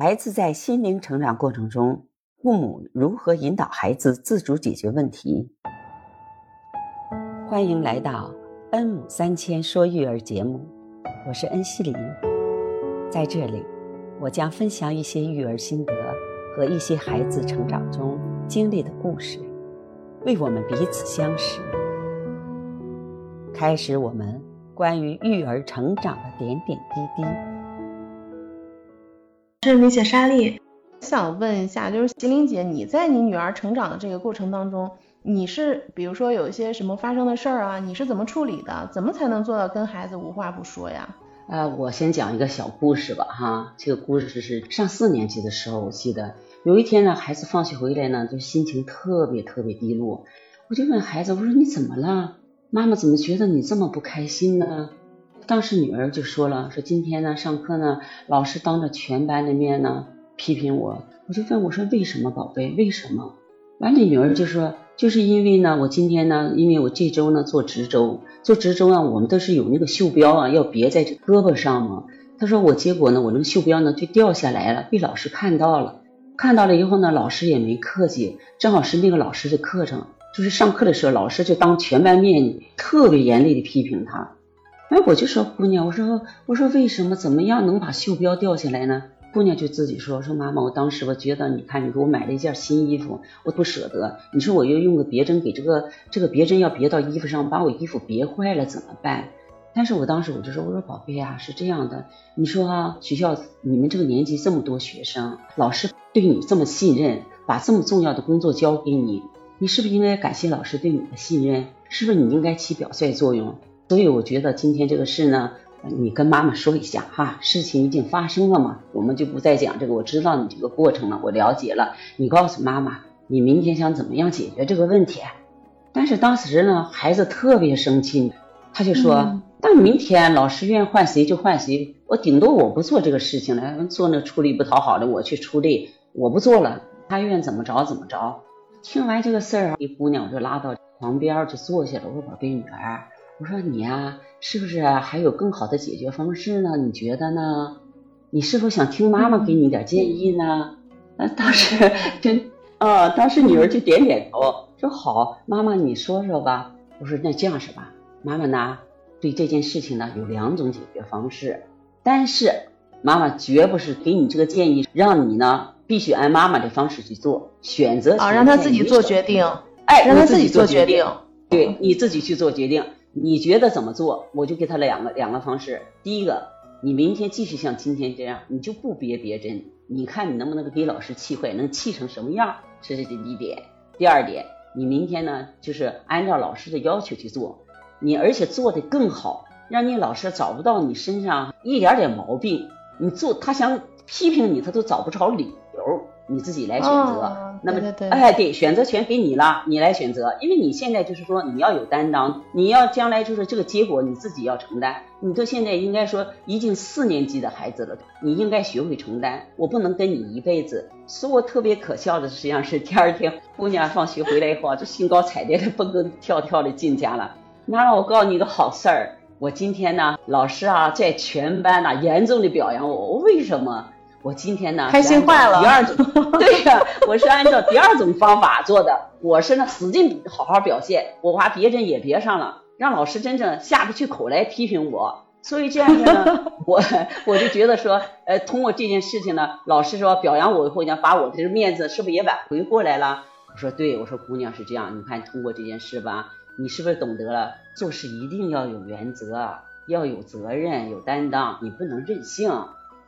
孩子在心灵成长过程中，父母如何引导孩子自主解决问题？欢迎来到恩母三千说育儿节目，我是恩熙林，在这里，我将分享一些育儿心得和一些孩子成长中经历的故事，为我们彼此相识，开始我们关于育儿成长的点点滴滴。是李雪莎莉，想问一下，就是吉林姐，你在你女儿成长的这个过程当中，你是比如说有一些什么发生的事儿啊，你是怎么处理的？怎么才能做到跟孩子无话不说呀？呃，我先讲一个小故事吧，哈，这个故事是上四年级的时候，我记得有一天呢，孩子放学回来呢，就心情特别特别低落，我就问孩子，我说你怎么了？妈妈怎么觉得你这么不开心呢？当时女儿就说了，说今天呢上课呢，老师当着全班的面呢批评我，我就问我说为什么宝贝为什么？完了女儿就说就是因为呢我今天呢因为我这周呢做值周，做值周啊我们都是有那个袖标啊要别在这胳膊上嘛，她说我结果呢我那个袖标呢就掉下来了，被老师看到了，看到了以后呢老师也没客气，正好是那个老师的课程，就是上课的时候老师就当全班面特别严厉的批评她。哎，我就说姑娘，我说我说为什么怎么样能把袖标掉下来呢？姑娘就自己说说妈妈，我当时我觉得你看你给我买了一件新衣服，我不舍得。你说我要用个别针给这个这个别针要别到衣服上，把我衣服别坏了怎么办？但是我当时我就说我说宝贝啊，是这样的，你说啊，学校你们这个年级这么多学生，老师对你这么信任，把这么重要的工作交给你，你是不是应该感谢老师对你的信任？是不是你应该起表率作用？所以我觉得今天这个事呢，你跟妈妈说一下哈，事情已经发生了嘛，我们就不再讲这个。我知道你这个过程了，我了解了。你告诉妈妈，你明天想怎么样解决这个问题？但是当时呢，孩子特别生气，他就说，那明天老师愿意换谁就换谁，我顶多我不做这个事情了，做那出力不讨好的，我去出力，我不做了，他愿怎么着怎么着。听完这个事儿，一姑娘我就拉到旁边就坐下了，我说宝贝女儿。我说你呀，是不是还有更好的解决方式呢？你觉得呢？你是否想听妈妈给你点建议呢？那当时 真啊，当时女儿就点点头，说好，妈妈你说说吧。我说那这样是吧？妈妈呢，对这件事情呢有两种解决方式，但是妈妈绝不是给你这个建议，让你呢必须按妈妈的方式去做，选择啊，让他自己做决定，哎，让他自己做决定，对你自己去做决定。你觉得怎么做？我就给他两个两个方式。第一个，你明天继续像今天这样，你就不别别针，你看你能不能给老师气坏，能气成什么样？这是第一点。第二点，你明天呢，就是按照老师的要求去做，你而且做的更好，让你老师找不到你身上一点点毛病。你做他想批评你，他都找不着理由。你自己来选择，那么哎，对，选择权给你了，你来选择，因为你现在就是说你要有担当，你要将来就是这个结果你自己要承担。你到现在应该说已经四年级的孩子了，你应该学会承担。我不能跟你一辈子。所以我特别可笑的实际上是第二天姑娘放学回来以后啊，就兴高采烈的蹦蹦跳跳的进家了。妈妈，我告诉你个好事儿，我今天呢，老师啊在全班呢严重的表扬我，我为什么？我今天呢，开心坏了。第二种，对呀，我是按照第二种方法做的。我是呢，使劲好好表现，我把别针也别上了，让老师真正下不去口来批评我。所以这样子呢，我我就觉得说，呃，通过这件事情呢，老师说表扬我以后呢，把我的面子是不是也挽回过来了？我说对，我说姑娘是这样，你看通过这件事吧，你是不是懂得了做事一定要有原则，要有责任，有担当，你不能任性。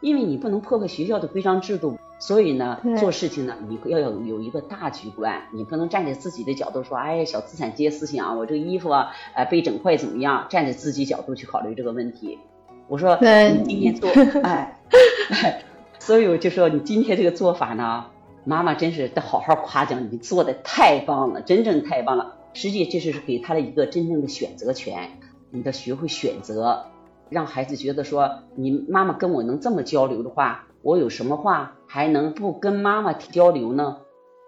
因为你不能破坏学校的规章制度，所以呢，做事情呢，你要有有一个大局观，你不能站在自己的角度说，哎，小资产阶级思想，我这个衣服啊，呃，被整坏怎么样？站在自己角度去考虑这个问题。我说，你今天做，哎，所以我就说，你今天这个做法呢，妈妈真是得好好夸奖你，做的太棒了，真正太棒了。实际这是给他的一个真正的选择权，你得学会选择。让孩子觉得说，你妈妈跟我能这么交流的话，我有什么话还能不跟妈妈交流呢？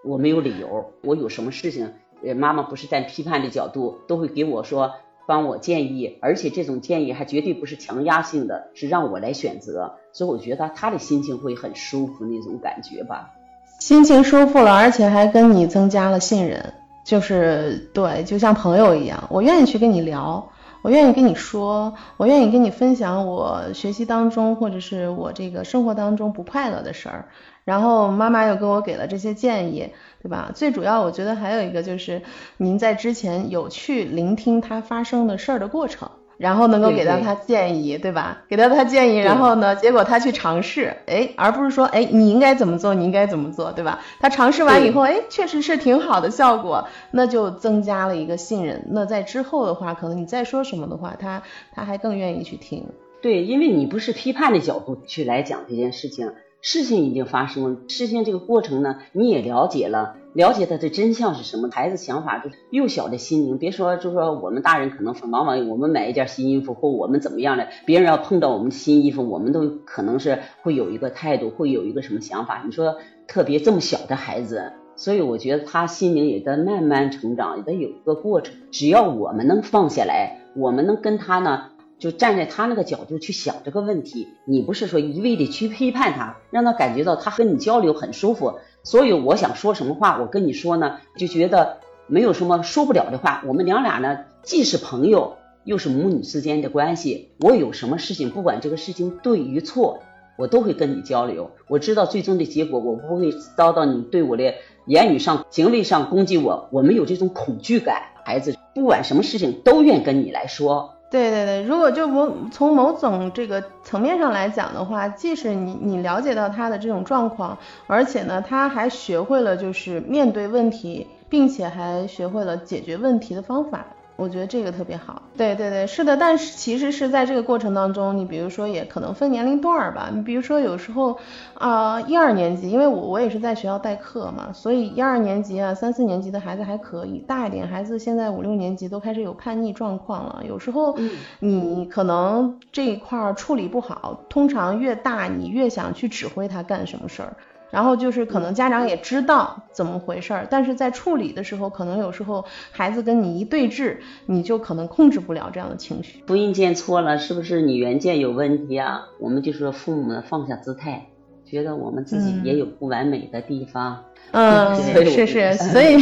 我没有理由，我有什么事情，呃，妈妈不是在批判的角度，都会给我说，帮我建议，而且这种建议还绝对不是强压性的，是让我来选择，所以我觉得他的心情会很舒服那种感觉吧。心情舒服了，而且还跟你增加了信任，就是对，就像朋友一样，我愿意去跟你聊。我愿意跟你说，我愿意跟你分享我学习当中或者是我这个生活当中不快乐的事儿，然后妈妈又给我给了这些建议，对吧？最主要我觉得还有一个就是您在之前有去聆听他发生的事儿的过程。然后能够给到他建议，对吧？给到他建议，然后呢，结果他去尝试，哎，而不是说，哎，你应该怎么做，你应该怎么做，对吧？他尝试完以后，哎，确实是挺好的效果，那就增加了一个信任。那在之后的话，可能你再说什么的话，他他还更愿意去听。对，因为你不是批判的角度去来讲这件事情。事情已经发生了，事情这个过程呢，你也了解了，了解它的真相是什么？孩子想法就是幼小的心灵，别说就说我们大人可能往往我们买一件新衣服或我们怎么样的，别人要碰到我们新衣服，我们都可能是会有一个态度，会有一个什么想法？你说特别这么小的孩子，所以我觉得他心灵也在慢慢成长，也得有一个过程。只要我们能放下来，我们能跟他呢。就站在他那个角度去想这个问题，你不是说一味的去批判他，让他感觉到他和你交流很舒服。所以我想说什么话，我跟你说呢，就觉得没有什么说不了的话。我们娘俩呢，既是朋友，又是母女之间的关系。我有什么事情，不管这个事情对与错，我都会跟你交流。我知道最终的结果，我不会遭到你对我的言语上、行为上攻击我。我没有这种恐惧感，孩子不管什么事情都愿跟你来说。对对对，如果就某从某种这个层面上来讲的话，即使你你了解到他的这种状况，而且呢，他还学会了就是面对问题，并且还学会了解决问题的方法。我觉得这个特别好，对对对，是的，但是其实是在这个过程当中，你比如说也可能分年龄段儿吧，你比如说有时候啊一二年级，因为我我也是在学校代课嘛，所以一二年级啊三四年级的孩子还可以，大一点孩子现在五六年级都开始有叛逆状况了，有时候你可能这一块处理不好，通常越大你越想去指挥他干什么事儿。然后就是可能家长也知道怎么回事儿，但是在处理的时候，可能有时候孩子跟你一对峙，你就可能控制不了这样的情绪。复印件错了，是不是你原件有问题啊？我们就说父母放下姿态，觉得我们自己也有不完美的地方。嗯，是是，所以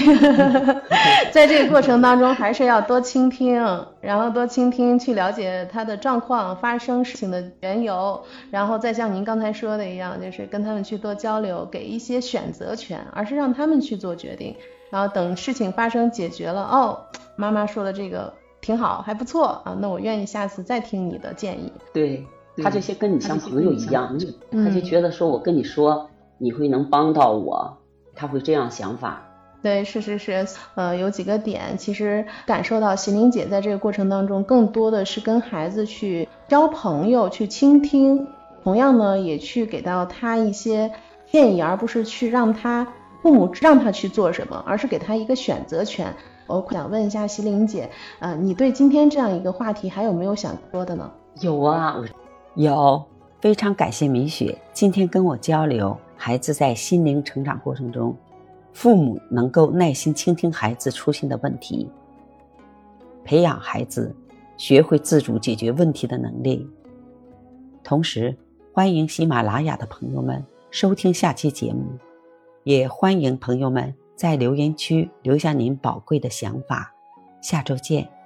在这个过程当中，还是要多倾听，然后多倾听，去了解他的状况、发生事情的缘由，然后再像您刚才说的一样，就是跟他们去多交流，给一些选择权，而是让他们去做决定，然后等事情发生解决了，哦，妈妈说的这个挺好，还不错啊，那我愿意下次再听你的建议。对他这些跟你像朋友一样，他就觉得说我跟你说，你会能帮到我。他会这样想法，对，是是是，呃，有几个点，其实感受到席玲姐在这个过程当中，更多的是跟孩子去交朋友，去倾听，同样呢，也去给到他一些建议，而不是去让他父母让他去做什么，而是给他一个选择权。我想问一下席玲姐，呃，你对今天这样一个话题还有没有想说的呢？有啊，有，非常感谢米雪今天跟我交流。孩子在心灵成长过程中，父母能够耐心倾听孩子出现的问题，培养孩子学会自主解决问题的能力。同时，欢迎喜马拉雅的朋友们收听下期节目，也欢迎朋友们在留言区留下您宝贵的想法。下周见。